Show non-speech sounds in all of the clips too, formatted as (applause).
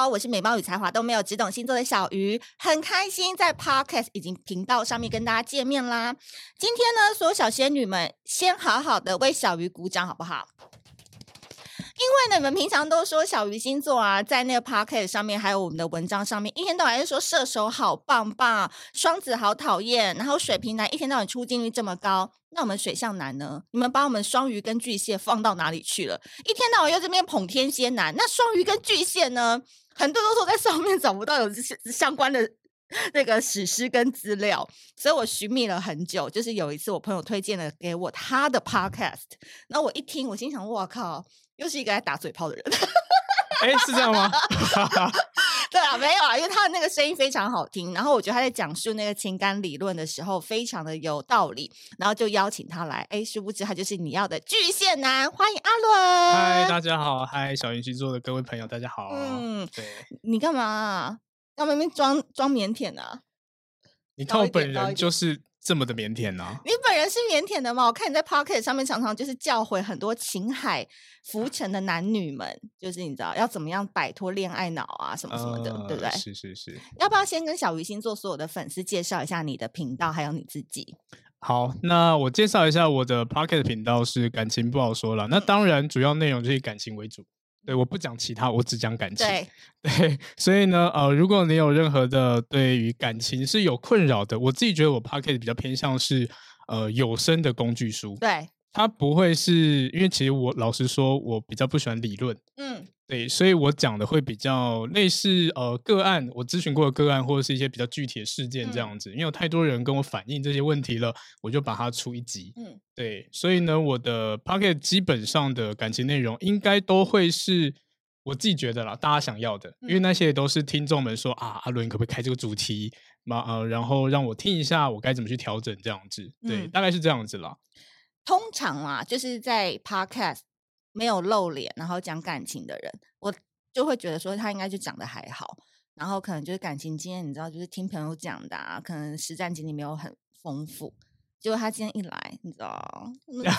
好，我是美貌与才华都没有，只懂星座的小鱼，很开心在 Podcast 已经频道上面跟大家见面啦。今天呢，所有小仙女们先好好的为小鱼鼓掌，好不好？因为呢，你们平常都说小鱼星座啊，在那个 podcast 上面，还有我们的文章上面，一天到晚就说射手好棒棒，双子好讨厌，然后水瓶男一天到晚出镜率这么高，那我们水象男呢？你们把我们双鱼跟巨蟹放到哪里去了？一天到晚又这边捧天蝎男，那双鱼跟巨蟹呢？很多都说在上面找不到有相关的那个史诗跟资料，所以我寻觅了很久。就是有一次我朋友推荐了给我他的 podcast，然后我一听，我心想：我靠！又是一个爱打嘴炮的人，哎、是这样吗？(laughs) 对啊，没有啊，因为他的那个声音非常好听，然后我觉得他在讲述那个情感理论的时候非常的有道理，然后就邀请他来。哎，殊不知他就是你要的巨蟹男，欢迎阿伦。嗨，大家好，嗨，小云星座的各位朋友，大家好。嗯，对，你干嘛、啊？要明明装装腼腆啊？你看我本人就是。这么的腼腆呢、啊？你本人是腼腆的吗？我看你在 Podcast 上面常常就是教诲很多情海浮沉的男女们，就是你知道要怎么样摆脱恋爱脑啊什么什么的，呃、对不对？是是是。要不要先跟小鱼星座所有的粉丝介绍一下你的频道，还有你自己？好，那我介绍一下我的 Podcast 频道是感情不好说了。那当然，主要内容就是以感情为主。对，我不讲其他，我只讲感情。对，对，所以呢，呃，如果你有任何的对于感情是有困扰的，我自己觉得我 p o c k e t 比较偏向是呃有声的工具书。对，它不会是因为其实我老实说，我比较不喜欢理论。嗯。对，所以我讲的会比较类似呃个案，我咨询过的个案，或者是一些比较具体的事件这样子。嗯、因为有太多人跟我反映这些问题了，我就把它出一集。嗯，对，所以呢，我的 pocket 基本上的感情内容应该都会是我自己觉得啦，大家想要的，因为那些都是听众们说啊，阿伦可不可以开这个主题嘛？呃，然后让我听一下我该怎么去调整这样子。对，嗯、大概是这样子啦。通常啊，就是在 Podcast。没有露脸，然后讲感情的人，我就会觉得说他应该就讲的还好，然后可能就是感情经验，你知道，就是听朋友讲的啊，可能实战经历没有很丰富。结果他今天一来，你知道，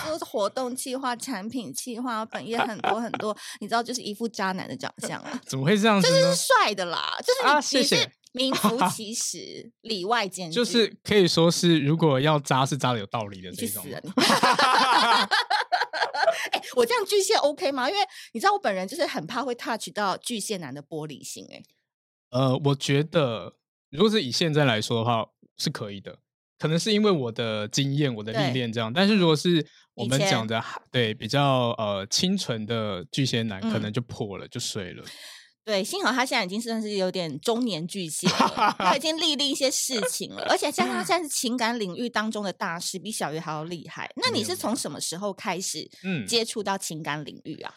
都是活 (laughs) 动计划、产品计划，本业很多很多，你知道，就是一副渣男的长相啊。怎么会这样子？就是帅的啦，就是你，啊、谢谢。名副 (laughs) 其实，里外兼具，就是可以说是，如果要渣，是渣的有道理的这种。(laughs) 哎、欸，我这样巨蟹 OK 吗？因为你知道，我本人就是很怕会 touch 到巨蟹男的玻璃心、欸。哎，呃，我觉得如果是以现在来说的话，是可以的。可能是因为我的经验、我的历练这样。但是如果是我们讲的前对比较呃清纯的巨蟹男，可能就破了，嗯、就碎了。对，幸好他现在已经算是有点中年巨蟹了，他已经历历一些事情了，而且加上他现在是情感领域当中的大师，比小鱼还要厉害。那你是从什么时候开始接触到情感领域啊？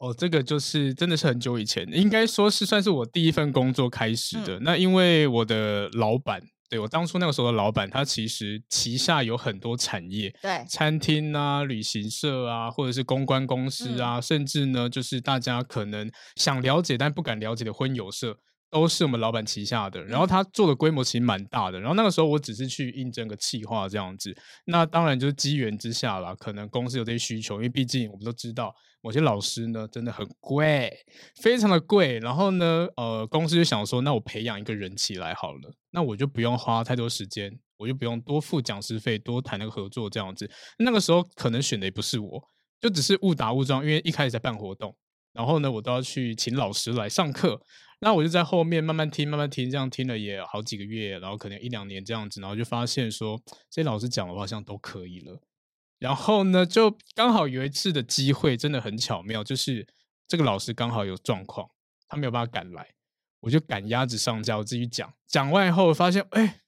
嗯、哦，这个就是真的是很久以前，应该说是算是我第一份工作开始的。嗯、那因为我的老板。对，我当初那个时候的老板，他其实旗下有很多产业，对，餐厅啊、旅行社啊，或者是公关公司啊，嗯、甚至呢，就是大家可能想了解但不敢了解的婚友社，都是我们老板旗下的。然后他做的规模其实蛮大的。然后那个时候我只是去应征个企划这样子，那当然就是机缘之下啦，可能公司有这些需求，因为毕竟我们都知道。某些老师呢，真的很贵，非常的贵。然后呢，呃，公司就想说，那我培养一个人起来好了，那我就不用花太多时间，我就不用多付讲师费，多谈那个合作这样子。那个时候可能选的也不是我，就只是误打误撞，因为一开始在办活动，然后呢，我都要去请老师来上课，那我就在后面慢慢听，慢慢听，这样听了也好几个月，然后可能一两年这样子，然后就发现说，这些老师讲的话好像都可以了。然后呢，就刚好有一次的机会，真的很巧妙，就是这个老师刚好有状况，他没有办法赶来，我就赶鸭子上架，我自己讲。讲完以后，发现哎，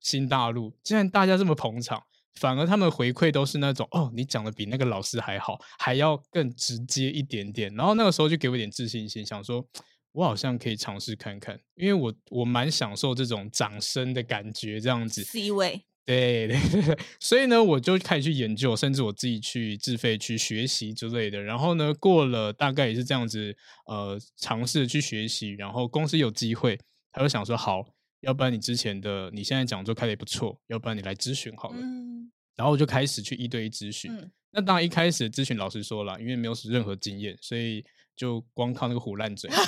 新大陆竟然大家这么捧场，反而他们回馈都是那种哦，你讲的比那个老师还好，还要更直接一点点。然后那个时候就给我一点自信心，想说我好像可以尝试看看，因为我我蛮享受这种掌声的感觉，这样子。C 位。对 (laughs) 对对，所以呢，我就开始去研究，甚至我自己去自费去学习之类的。然后呢，过了大概也是这样子，呃，尝试去学习。然后公司有机会，他就想说，好，要不然你之前的你现在讲座开的也不错，要不然你来咨询好了。嗯、然后我就开始去一对一咨询。嗯、那当然一开始咨询老师说了，因为没有任何经验，所以就光靠那个唬烂嘴。(laughs)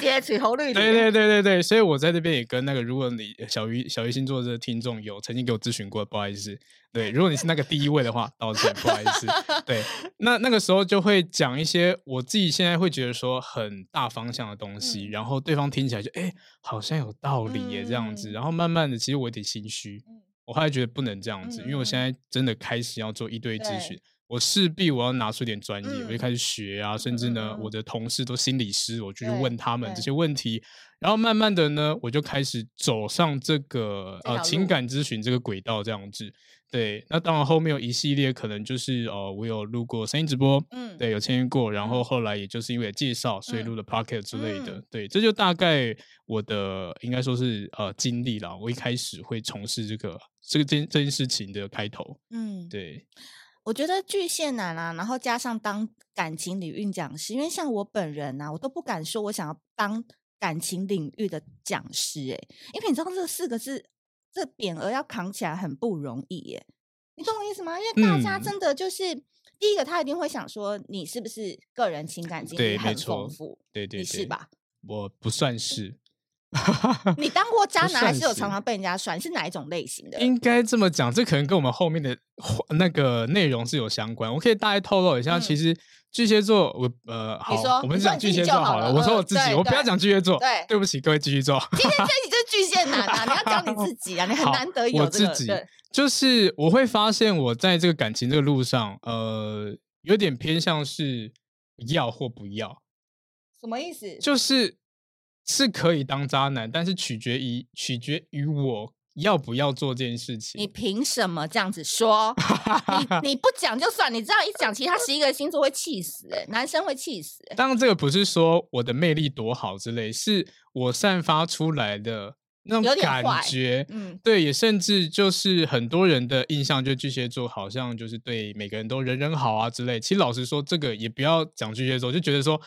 接取红绿。对对对对对，所以我在这边也跟那个，如果你小鱼小鱼星座的听众有曾经给我咨询过，不好意思。对，如果你是那个第一位的话，(laughs) 道歉，不好意思。对，(laughs) 那那个时候就会讲一些我自己现在会觉得说很大方向的东西，嗯、然后对方听起来就哎，好像有道理耶这样子，嗯、然后慢慢的，其实我有点心虚，嗯、我后来觉得不能这样子，嗯、因为我现在真的开始要做一对一咨询。我势必我要拿出点专业，嗯、我就开始学啊，甚至呢，嗯、我的同事都心理师，我就去问他们这些问题，然后慢慢的呢，我就开始走上这个呃情感咨询这个轨道这样子。对，那当然后面有一系列可能就是呃，我有录过声音直播，嗯，对，有签约过，然后后来也就是因为介绍，所以录了 Podcast 之类的。嗯、对，这就大概我的应该说是呃经历了。我一开始会从事这个这个这件这件事情的开头，嗯，对。我觉得巨蟹男啊，然后加上当感情领域讲师，因为像我本人啊，我都不敢说我想要当感情领域的讲师，诶，因为你知道这四个字，这匾额要扛起来很不容易耶，你懂我意思吗？因为大家真的就是、嗯、第一个，他一定会想说你是不是个人情感经历很丰富，对对，对，对，你是吧？我不算是。(laughs) 你当过渣男还是有常常被人家甩？是哪一种类型的？应该这么讲，这可能跟我们后面的那个内容是有相关。我可以大概透露一下，其实巨蟹座，我呃，好，我们讲巨蟹座好了。我说我自己，我不要讲巨蟹座。对，对不起各位巨蟹座。今天这集就是巨蟹男啊，(laughs) 你要讲你自己啊，你很难得有我自己。就是我会发现，我在这个感情这个路上，呃，有点偏向是要或不要。什么意思？就是。是可以当渣男，但是取决于取决于我要不要做这件事情。你凭什么这样子说？你 (laughs) 你不讲就算，你这样一讲，其他十一个星座会气死哎、欸，男生会气死、欸。当然，这个不是说我的魅力多好之类，是我散发出来的那种感觉。嗯，对，也甚至就是很多人的印象，就巨蟹座好像就是对每个人都人人好啊之类。其实老实说，这个也不要讲巨蟹座，就觉得说。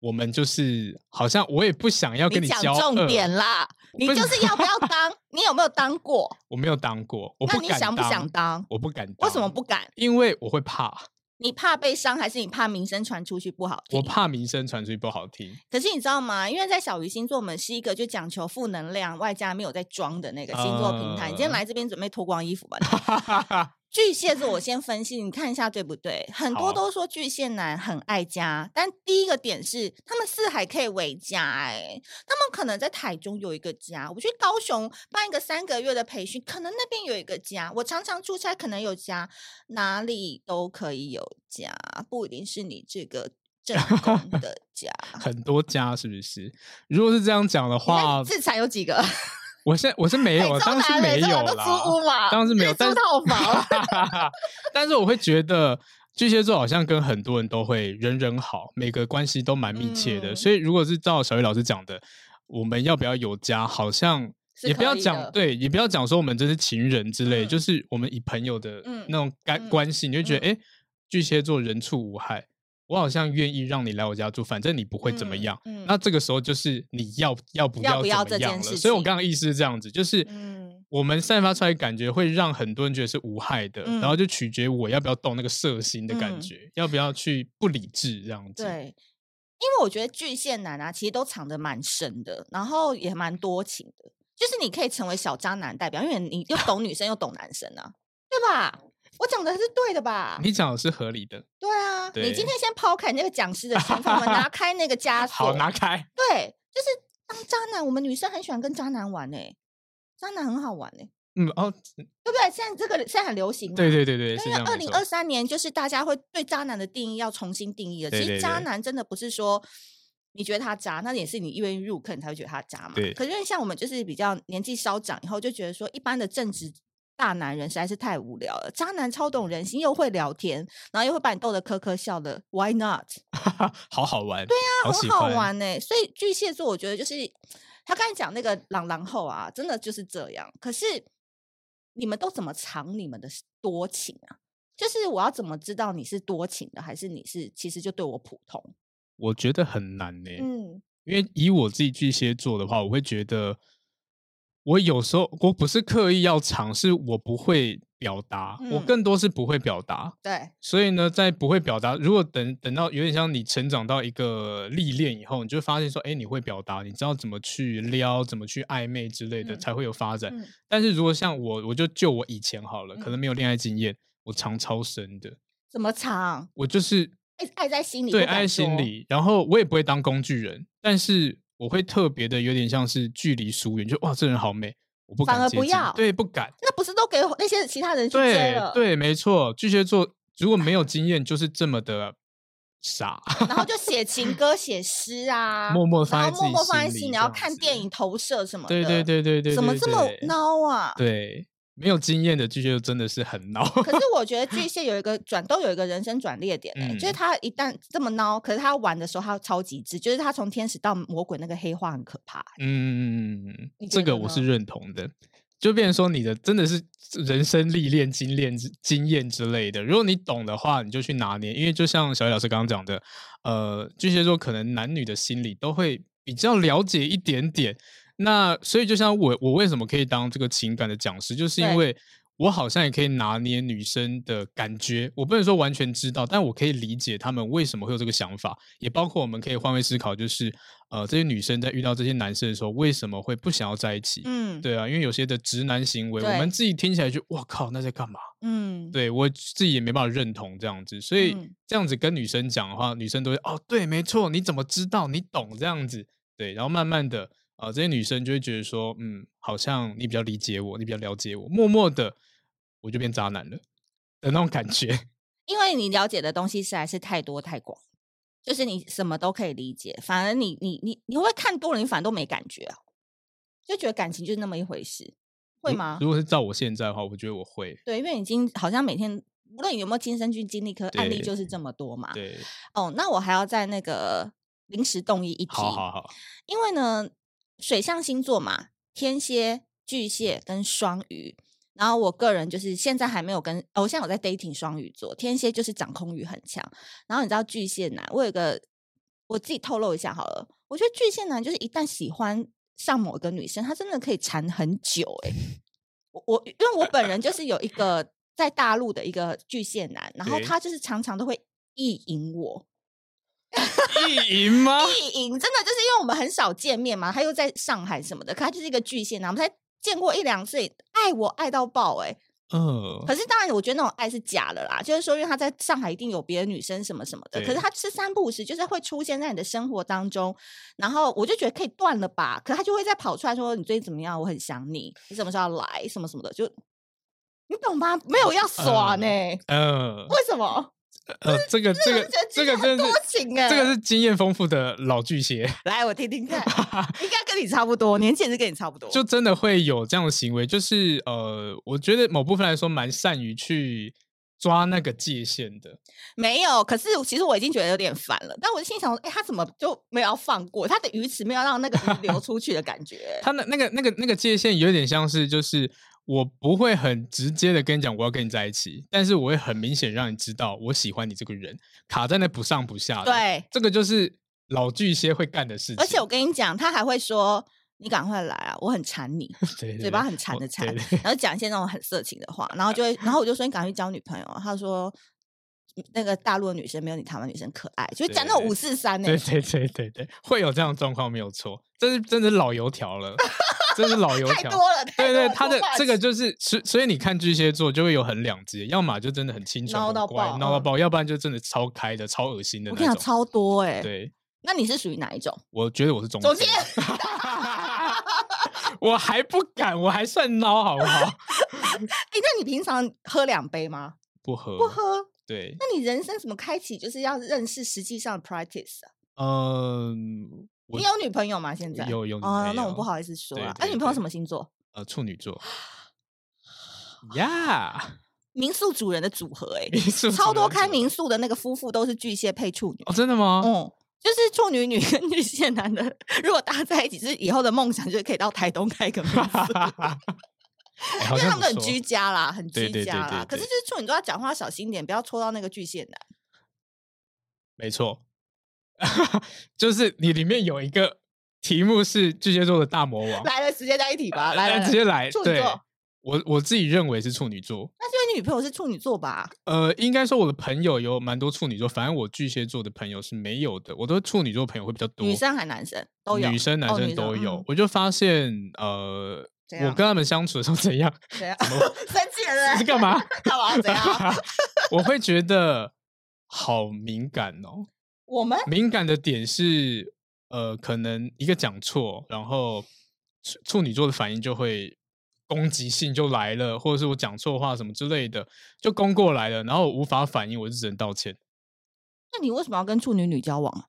我们就是好像我也不想要跟你讲。重点啦，你就是要不要 (laughs) 当？你有没有当过？我没有当过，我不敢当。那你想不想当？我不敢当。为什么不敢？因为我会怕。你怕被伤，还是你怕名声传出去不好听？我怕名声传出去不好听。可是你知道吗？因为在小鱼星座，我们是一个就讲求负能量，外加没有在装的那个星座平台。Uh、你今天来这边准备脱光衣服吧？(laughs) 巨蟹座，我先分析，你看一下对不对？很多都说巨蟹男很爱家，但第一个点是他们四海可以为家，哎，他们可能在台中有一个家，我去高雄办一个三个月的培训，可能那边有一个家，我常常出差，可能有家，哪里都可以有家，不一定是你这个正宫 (laughs) 的家，很多家是不是？如果是这样讲的 (laughs) 话，自残有几个？我现在我是没有，当时没有啦，当时没有，但是套房。(laughs) 但是我会觉得巨蟹座好像跟很多人都会人人好，每个关系都蛮密切的。嗯、所以如果是照小鱼老师讲的，我们要不要有家？好像也不要讲，对，也不要讲说我们这是情人之类，嗯、就是我们以朋友的那种关关系，嗯、你就觉得哎、欸，巨蟹座人畜无害。我好像愿意让你来我家住，反正你不会怎么样。嗯嗯、那这个时候就是你要要不要怎么样了。所以我刚刚意思是这样子，就是我们散发出来的感觉会让很多人觉得是无害的，嗯、然后就取决于我要不要动那个色心的感觉，嗯、要不要去不理智这样子。对，因为我觉得巨蟹男啊，其实都藏得蛮深的，然后也蛮多情的，就是你可以成为小渣男代表，因为你又懂女生又懂男生啊，对吧？我讲的是对的吧？你讲的是合理的。对啊，对你今天先抛开那个讲师的身份，我们拿 (laughs) 开那个枷锁。好，拿开。对，就是当渣男，我们女生很喜欢跟渣男玩诶、欸，渣男很好玩诶、欸。嗯哦，对不对？现在这个现在很流行。对对对对，因为二零二三年就是大家会对渣男的定义要重新定义了。其实渣男真的不是说你觉得他渣，那也是你愿意入坑，你才会觉得他渣嘛。对。可是像我们就是比较年纪稍长以后，就觉得说一般的正直。大男人实在是太无聊了，渣男超懂人心，又会聊天，然后又会把你逗得呵呵笑的，Why not？(laughs) 好好玩，对呀、啊，很好玩呢、欸。所以巨蟹座，我觉得就是他刚才讲那个朗朗后啊，真的就是这样。可是你们都怎么藏你们的多情啊？就是我要怎么知道你是多情的，还是你是其实就对我普通？我觉得很难呢、欸。嗯，因为以我自己巨蟹座的话，我会觉得。我有时候我不是刻意要藏，是我不会表达，嗯、我更多是不会表达。对，所以呢，在不会表达，如果等等到有点像你成长到一个历练以后，你就发现说，哎，你会表达，你知道怎么去撩，怎么去暧昧之类的，嗯、才会有发展。嗯、但是如果像我，我就就我以前好了，可能没有恋爱经验，我藏超深的。怎么藏？我就是爱爱在心里，对，爱在心里。然后我也不会当工具人，但是我会特别的有点像是距离疏远，就哇，这人好美。我不敢反而不要，对，不敢。那不是都给那些其他人去追了？对，对，没错。巨蟹座如果没有经验，就是这么的傻。然后就写情歌、(laughs) 写诗啊，默默放在默默放在心里，然后看电影投射什么的。对对对对对，怎么这么孬啊？对。没有经验的巨蟹座真的是很孬。可是我觉得巨蟹有一个 (laughs) 转，都有一个人生转捩点、欸嗯、就是他一旦这么孬，可是他玩的时候他超极致，就是他从天使到魔鬼那个黑化很可怕、欸。嗯，这个我是认同的。就变成说你的真的是人生历练、经验、经验之类的。如果你懂的话，你就去拿捏。因为就像小雨老师刚刚讲的，呃，巨蟹座可能男女的心理都会比较了解一点点。那所以，就像我，我为什么可以当这个情感的讲师，就是因为我好像也可以拿捏女生的感觉。我不能说完全知道，但我可以理解他们为什么会有这个想法，也包括我们可以换位思考，就是呃，这些女生在遇到这些男生的时候，为什么会不想要在一起？嗯，对啊，因为有些的直男行为，我们自己听起来就哇靠，那在干嘛？嗯，对我自己也没办法认同这样子，所以这样子跟女生讲的话，女生都会哦，对，没错，你怎么知道？你懂这样子，对，然后慢慢的。啊、呃，这些女生就会觉得说，嗯，好像你比较理解我，你比较了解我，默默的我就变渣男了的那种感觉。(laughs) 因为你了解的东西实在是太多太广，就是你什么都可以理解，反而你你你你会不会看多了，你反而都没感觉啊，就觉得感情就是那么一回事，会吗？如果是照我现在的话，我觉得我会。对，因为已经好像每天无论你有没有亲身去经历，可案例就是这么多嘛。对。哦，那我还要在那个临时动议一题，好好好，因为呢。水象星座嘛，天蝎、巨蟹跟双鱼。然后我个人就是现在还没有跟，哦，我现在有在 dating 双鱼座。天蝎就是掌控欲很强。然后你知道巨蟹男，我有个我自己透露一下好了。我觉得巨蟹男就是一旦喜欢上某一个女生，他真的可以缠很久。诶，我我因为我本人就是有一个在大陆的一个巨蟹男，然后他就是常常都会意淫我。(laughs) 意淫吗？意淫真的就是因为我们很少见面嘛，他又在上海什么的，可他就是一个巨蟹男，我们才见过一两次，爱我爱到爆哎、欸，嗯、呃。可是当然，我觉得那种爱是假的啦，就是说，因为他在上海一定有别的女生什么什么的，可是他吃三不五时，就是会出现在你的生活当中，然后我就觉得可以断了吧，可他就会再跑出来说你最近怎么样，我很想你，你什么时候要来，什么什么的，就你懂吗？没有要耍呢，嗯、呃，为什么？呃，这个这个这个真的是这个是经验丰富的老巨蟹。来，我听听看，(laughs) 应该跟你差不多，年纪也是跟你差不多，就真的会有这样的行为，就是呃，我觉得某部分来说蛮善于去抓那个界限的。没有，可是其实我已经觉得有点烦了，但我心想说，哎，他怎么就没有要放过他的鱼池，没有让那个鱼流出去的感觉？(laughs) 他的那个那个那个界限有点像是就是。我不会很直接的跟你讲我要跟你在一起，但是我会很明显让你知道我喜欢你这个人，卡在那不上不下的。对，这个就是老巨蟹会干的事情。而且我跟你讲，他还会说：“你赶快来啊，我很馋你。(laughs) ”对，嘴巴很馋的馋，然后讲一些那种很色情的话，然后就会，然后我就说：“你赶快去交女朋友。”他说：“那个大陆的女生没有你台湾女生可爱。”就讲那种五四三。对对对对对，会有这样的状况没有错，这是真的老油条了。(laughs) 真是老油 (laughs) 条，太多了。对对，他的这个就是，所所以你看巨蟹座就会有很两极，要么就真的很清纯、闹到爆、闹到爆，要不然就真的超开的、超恶心的。我跟你讲，超多哎。对，那你是属于哪一种？我觉得我是中间。中间。(laughs) 我还不敢，我还算孬，好不好？(laughs) 哎，那你平常喝两杯吗？不喝，不喝。对。那你人生怎么开启？就是要认识实际上的 practice 啊。嗯。你有女朋友吗？现在有有啊，那我不好意思说啊。哎，女朋友什么星座？呃，处女座。呀，民宿主人的组合 (laughs) 哎，超多开民宿的那个夫妇都是巨蟹配处女。哦，真的吗？嗯，就是处女女跟巨蟹男的，如果搭在一起，是以后的梦想，就是可以到台东开个民宿。(laughs) 因为他们很居家啦，很居家啦。可是就是处女座要讲话小心点，不要戳到那个巨蟹男。没错。(laughs) 就是你里面有一个题目是巨蟹座的大魔王，来了，直接在一起吧，来，了，直接来。对，我我自己认为是处女座，那是因为你女朋友是处女座吧？呃，应该说我的朋友有蛮多处女座，反正我巨蟹座的朋友是没有的。我都处女座朋友会比较多，女生还男生都有，女生男生都有。哦嗯、我就发现，呃，我跟他们相处的时候怎样？怎样？(laughs) (laughs) 生气了？是干嘛？干嘛？怎样？我会觉得好敏感哦。我们敏感的点是，呃，可能一个讲错，然后处处女座的反应就会。攻击性就来了，或者是我讲错话什么之类的，就攻过来了，然后我无法反应，我就只能道歉。那你为什么要跟处女女交往啊？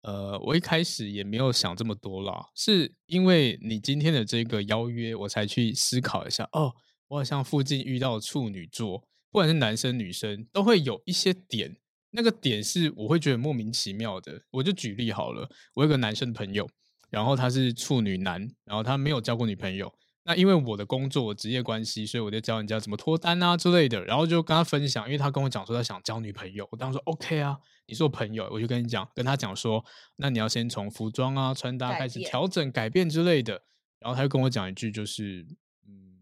呃，我一开始也没有想这么多啦，是因为你今天的这个邀约，我才去思考一下。哦，我好像附近遇到处女座，不管是男生女生，都会有一些点，那个点是我会觉得莫名其妙的。我就举例好了，我有个男生朋友，然后他是处女男，然后他没有交过女朋友。那因为我的工作、我职业关系，所以我就教人家怎么脱单啊之类的，然后就跟他分享，因为他跟我讲说他想交女朋友，我当时说 OK 啊，你是我朋友，我就跟你讲，跟他讲说，那你要先从服装啊、穿搭开始调整、改变之类的，然后他就跟我讲一句，就是嗯，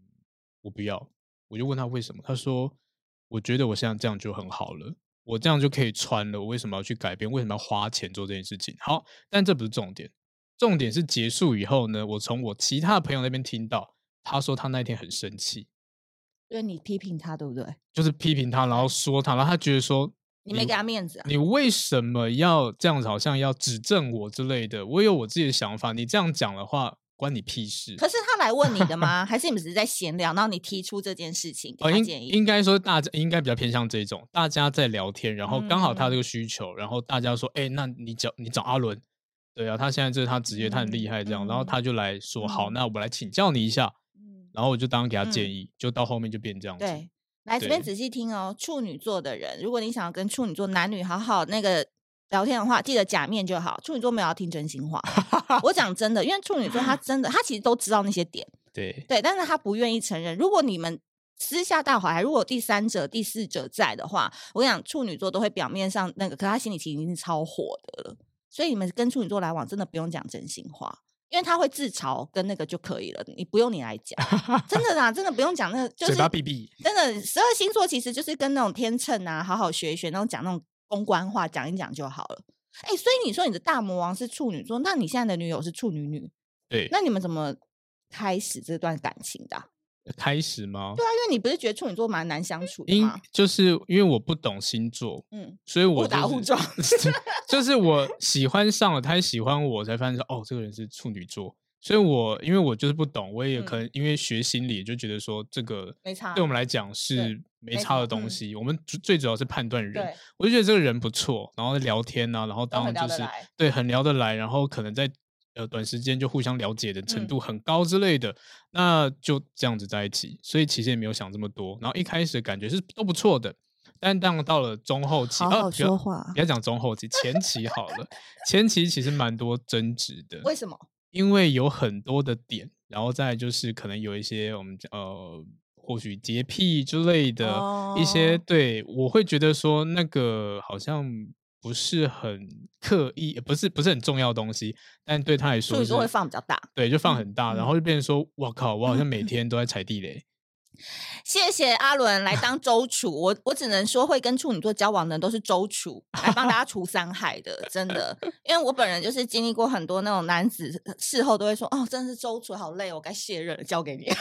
我不要，我就问他为什么，他说我觉得我现在这样就很好了，我这样就可以穿了，我为什么要去改变？为什么要花钱做这件事情？好，但这不是重点，重点是结束以后呢，我从我其他的朋友那边听到。他说他那天很生气，因为你批评他，对不对？就是批评他，然后说他，然后他觉得说你，你没给他面子啊，你为什么要这样子？好像要指正我之类的。我有我自己的想法，你这样讲的话关你屁事。可是他来问你的吗？还是你们只是在闲聊？然后你提出这件事情给他建议？应应该说大家应该比较偏向这种，大家在聊天，然后刚好他这个需求，嗯、然后大家说，哎、欸，那你找你找阿伦，对啊，他现在这是他职业，他很厉害，这样，嗯、然后他就来说，嗯、好，那我来请教你一下。然后我就当给他建议，嗯、就到后面就变这样子。对，来这边仔细听哦。处女座的人，如果你想要跟处女座男女好好那个聊天的话，记得假面就好。处女座没有要听真心话。(laughs) 我讲真的，因为处女座他真的，他其实都知道那些点。(laughs) 对对，但是他不愿意承认。如果你们私下大伙，还如果第三者、第四者在的话，我跟你讲，处女座都会表面上那个，可他心里其实已经是超火的了。所以你们跟处女座来往，真的不用讲真心话。因为他会自嘲跟那个就可以了，你不用你来讲，(laughs) 真的啦，真的不用讲那个，就是嘴巴闭闭。真的，十二星座其实就是跟那种天秤啊，好好学一学，那种讲那种公关话，讲一讲就好了。哎，所以你说你的大魔王是处女座，那你现在的女友是处女女，对，那你们怎么开始这段感情的？开始吗？对啊，因为你不是觉得处女座蛮难相处的吗？因就是因为我不懂星座，嗯，所以我、就是、误打误撞，(laughs) 就是我喜欢上了，他也喜欢我，才发现说哦，这个人是处女座。所以我因为我就是不懂，我也可能因为学心理就觉得说这个没差，对我们来讲是没差的东西。我们最主要是判断人，我就觉得这个人不错，然后聊天啊，然后当然就是对很聊得来，然后可能在呃短时间就互相了解的程度很高之类的，那就这样子在一起。所以其实也没有想这么多，然后一开始感觉是都不错的，但当到了中后期，好好说话，不要讲中后期，前期好了，前期其实蛮多争执的，为什么？因为有很多的点，然后再就是可能有一些我们呃，或许洁癖之类的一些，oh. 对，我会觉得说那个好像不是很刻意，不是不是很重要的东西，但对他来说，所以说会放比较大，对，就放很大，嗯、然后就变成说，我靠，我好像每天都在踩地雷。谢谢阿伦来当周 (laughs) 楚，我我只能说会跟处女座交往的人都是周楚，来帮大家除三害的，真的。(laughs) 因为我本人就是经历过很多那种男子事后都会说，哦，真的是周楚好累，我该卸任了，交给你。(laughs)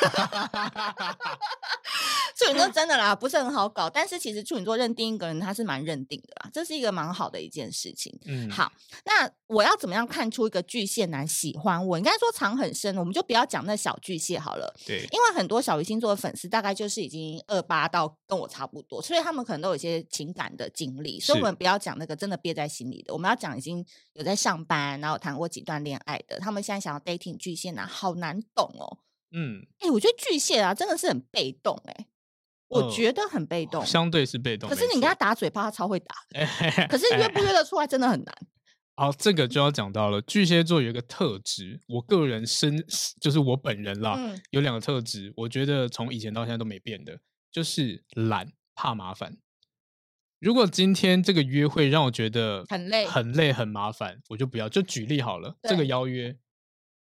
处女座真的啦，不是很好搞，但是其实处女座认定一个人他是蛮认定的啦，这是一个蛮好的一件事情。嗯，好，那我要怎么样看出一个巨蟹男喜欢我？应该说藏很深，我们就不要讲那小巨蟹好了。对，因为很多小鱼星座的粉丝。大概就是已经二八到跟我差不多，所以他们可能都有一些情感的经历，所以我们不要讲那个真的憋在心里的，我们要讲已经有在上班，然后谈过几段恋爱的，他们现在想要 dating 巨蟹男，好难懂哦。嗯，哎、欸，我觉得巨蟹啊真的是很被动、欸，哎，我觉得很被动，相对是被动。可是你跟他打嘴巴，他超会打。可是约不约得出来，真的很难。好，这个就要讲到了。巨蟹座有一个特质，我个人身就是我本人啦，嗯、有两个特质，我觉得从以前到现在都没变的，就是懒，怕麻烦。如果今天这个约会让我觉得很累、很累、很麻烦，我就不要。就举例好了，对这个邀约，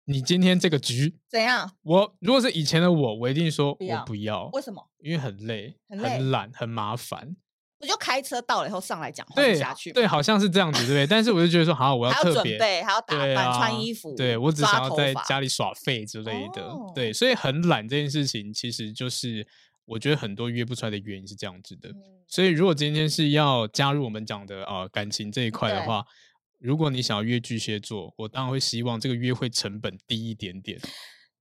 你今天这个局怎样？我如果是以前的我，我一定说不要我不要。为什么？因为很累，很累很懒，很麻烦。我就开车到了以后上来讲话对下去？对，好像是这样子，对不对？但是我就觉得说，好，我要还特别还要打扮、啊、穿衣服。对我只想要在发家里耍废之类的。哦对，所以很懒这件事情，其实就是我觉得很多约不出来的原因是这样子的。嗯所以如果今天是要加入我们讲的呃感情这一块的话，如果你想要约巨蟹座，我当然会希望这个约会成本低一点点。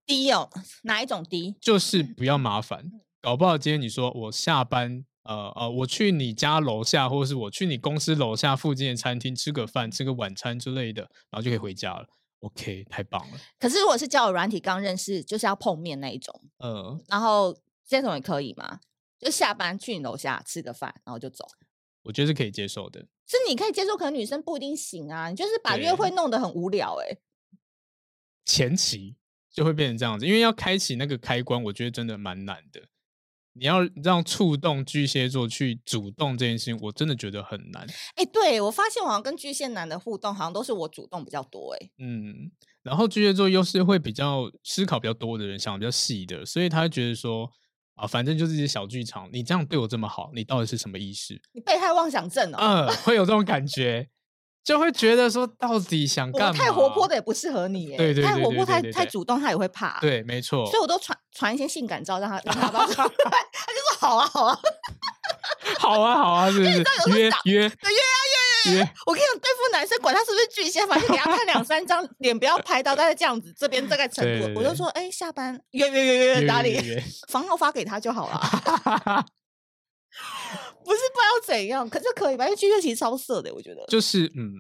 低哦，哪一种低？就是不要麻烦。搞不好今天你说我下班。呃呃，我去你家楼下，或者是我去你公司楼下附近的餐厅吃个饭，吃个晚餐之类的，然后就可以回家了。OK，太棒了。可是如果是交友软体刚认识，就是要碰面那一种，呃，然后这种也可以吗？就下班去你楼下吃个饭，然后就走。我觉得是可以接受的。是你可以接受，可能女生不一定行啊。你就是把约会弄得很无聊哎、欸。前期就会变成这样子，因为要开启那个开关，我觉得真的蛮难的。你要让触动巨蟹座去主动这件事情，我真的觉得很难。哎、欸，对，我发现我好像跟巨蟹男的互动，好像都是我主动比较多。哎，嗯，然后巨蟹座又是会比较思考比较多的人，想比较细的，所以他会觉得说啊，反正就是这些小剧场，你这样对我这么好，你到底是什么意思？你被害妄想症哦。嗯，会有这种感觉。就会觉得说，到底想干嘛？太活泼的也不适合你，对对，太活泼太太主动，他也会怕。对，没错。所以我都传传一些性感照让他，让他 (laughs) 他就说好啊 (laughs) 好啊，好啊好啊，是不是？约约约。(laughs) 我跟你讲，对付男生，管他是不是巨蟹，反正给他看两三张脸，不要拍到，大概这样子，这边大概程度，我就说，哎，下班约约约约哪里？房号发给他就好了。(laughs) 不是不知道怎样，可是可以吧？因为巨蟹其实超色的，我觉得。就是嗯，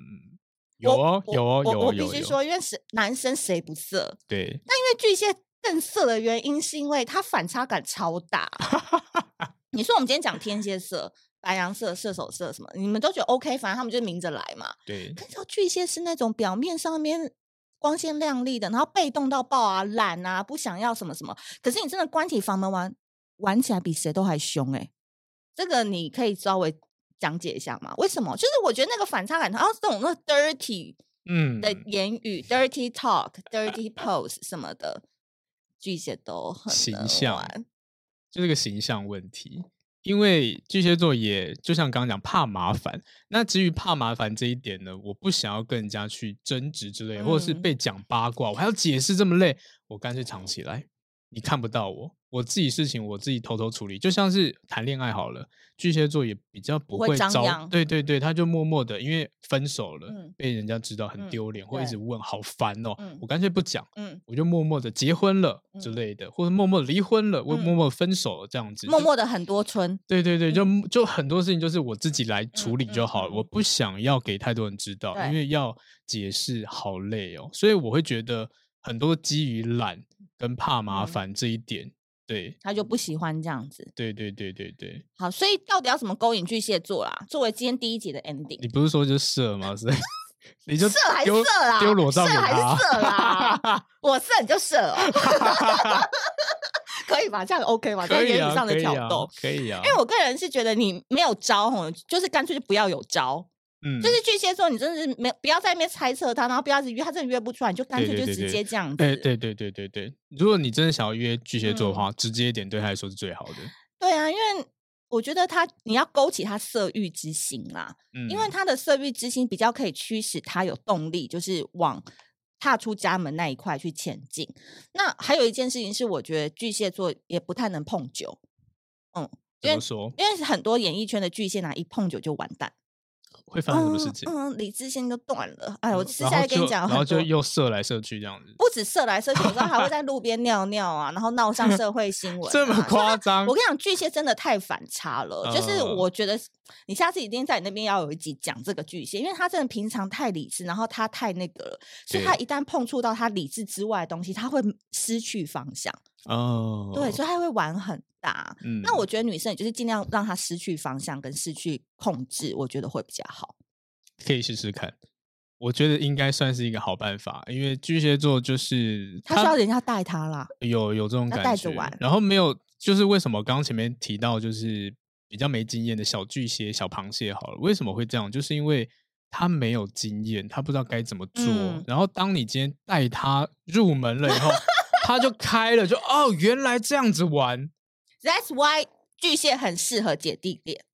有哦有哦有哦。我必须说，因为是男生谁不色？对。那因为巨蟹更色的原因，是因为他反差感超大。(laughs) 你说我们今天讲天蝎色、白羊色、射手色什么，你们都觉得 OK，反正他们就明着来嘛。对。可是巨蟹是那种表面上面光鲜亮丽的，然后被动到爆啊、懒啊、不想要什么什么。可是你真的关起房门玩，玩起来比谁都还凶哎、欸。这个你可以稍微讲解一下吗？为什么？就是我觉得那个反差感，然后这种那 dirty 嗯的言语、嗯、dirty talk、(laughs) dirty pose 什么的，巨蟹都很形象，就这个形象问题。因为巨蟹座也就像刚刚讲怕麻烦，那至于怕麻烦这一点呢，我不想要跟人家去争执之类，嗯、或者是被讲八卦，我还要解释这么累，我干脆藏起来。你看不到我，我自己事情我自己偷偷处理，就像是谈恋爱好了，巨蟹座也比较不会招，会对对对，他就默默的，因为分手了，嗯、被人家知道很丢脸，会、嗯、一直问，好烦哦，嗯、我干脆不讲，嗯、我就默默的结婚了之类的，嗯、或者默默离婚了，我默默分手了这样子，默默的很多春，对对对，就就很多事情就是我自己来处理就好了，嗯、我不想要给太多人知道，因为要解释好累哦，所以我会觉得很多基于懒。跟怕麻烦这一点，嗯、对，他就不喜欢这样子。对对对对对。好，所以到底要怎么勾引巨蟹座啦？作为今天第一集的 ending，你不是说就射吗？是，(laughs) 你就射还是射啦？丢裸照给他，射还是射啦？我射你就射哦，(laughs) 可以吧？这样 OK 吗？在言语上的挑逗可以啊。因为我个人是觉得你没有招吼，就是干脆就不要有招。嗯，就是巨蟹座，你真的是没不要在那边猜测他，然后不要是约他，真的约不出来，你就干脆就直接这样子。对对对对对对，如果你真的想要约巨蟹座的话，嗯、直接一点对他来说是最好的。对啊，因为我觉得他你要勾起他色欲之心啦，嗯、因为他的色欲之心比较可以驱使他有动力，就是往踏出家门那一块去前进。那还有一件事情是，我觉得巨蟹座也不太能碰酒。嗯，怎么说？因为很多演艺圈的巨蟹男一碰酒就完蛋。会发生什么事情？嗯，理智线就断了。哎，我私下跟你讲，然后就又射来射去这样子。不止射来射去，有时候还会在路边 (laughs) 尿尿啊，然后闹上社会新闻。这么夸张？我跟你讲，巨蟹真的太反差了。就是我觉得你下次一定在你那边要有一集讲这个巨蟹，因为他真的平常太理智，然后他太那个了，所以他一旦碰触到他理智之外的东西，他会失去方向。哦，对，所以他会玩很大。嗯，那我觉得女生也就是尽量让他失去方向跟失去控制，我觉得会比较好。可以试试看，我觉得应该算是一个好办法，因为巨蟹座就是他，他需要人家带他啦，有有这种感觉，带着玩。然后没有，就是为什么刚刚前面提到就是比较没经验的小巨蟹、小螃蟹好了，为什么会这样？就是因为他没有经验，他不知道该怎么做。嗯、然后当你今天带他入门了以后，他就开了，就哦，原来这样子玩。That's why 巨蟹很适合姐弟恋，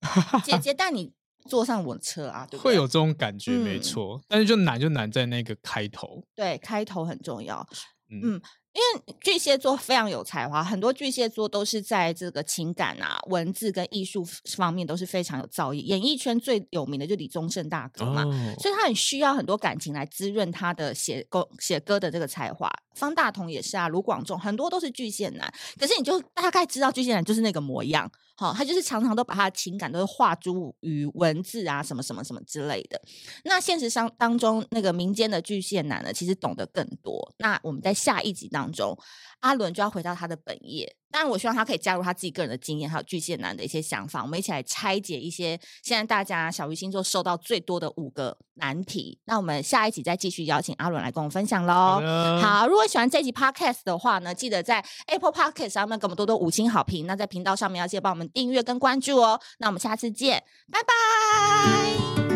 姐姐 (laughs) 带你坐上我的车啊，对不对？会有这种感觉，没错。嗯、但是就难就难在那个开头，对，开头很重要。嗯。嗯因为巨蟹座非常有才华，很多巨蟹座都是在这个情感啊、文字跟艺术方面都是非常有造诣。演艺圈最有名的就李宗盛大哥嘛，哦、所以他很需要很多感情来滋润他的写歌写歌的这个才华。方大同也是啊，卢广仲很多都是巨蟹男，可是你就大概知道巨蟹男就是那个模样。好，他就是常常都把他的情感都是化诸于文字啊，什么什么什么之类的。那现实上当中，那个民间的巨蟹男呢，其实懂得更多。那我们在下一集当中，阿伦就要回到他的本业。当然，我希望他可以加入他自己个人的经验，还有巨蟹男的一些想法。我们一起来拆解一些现在大家小鱼星座受到最多的五个难题。那我们下一集再继续邀请阿伦来跟我们分享喽。好，好，如果喜欢这集 Podcast 的话呢，记得在 Apple Podcast 上面给我们多多五星好评。那在频道上面要记得帮我们订阅跟关注哦。那我们下次见，拜拜。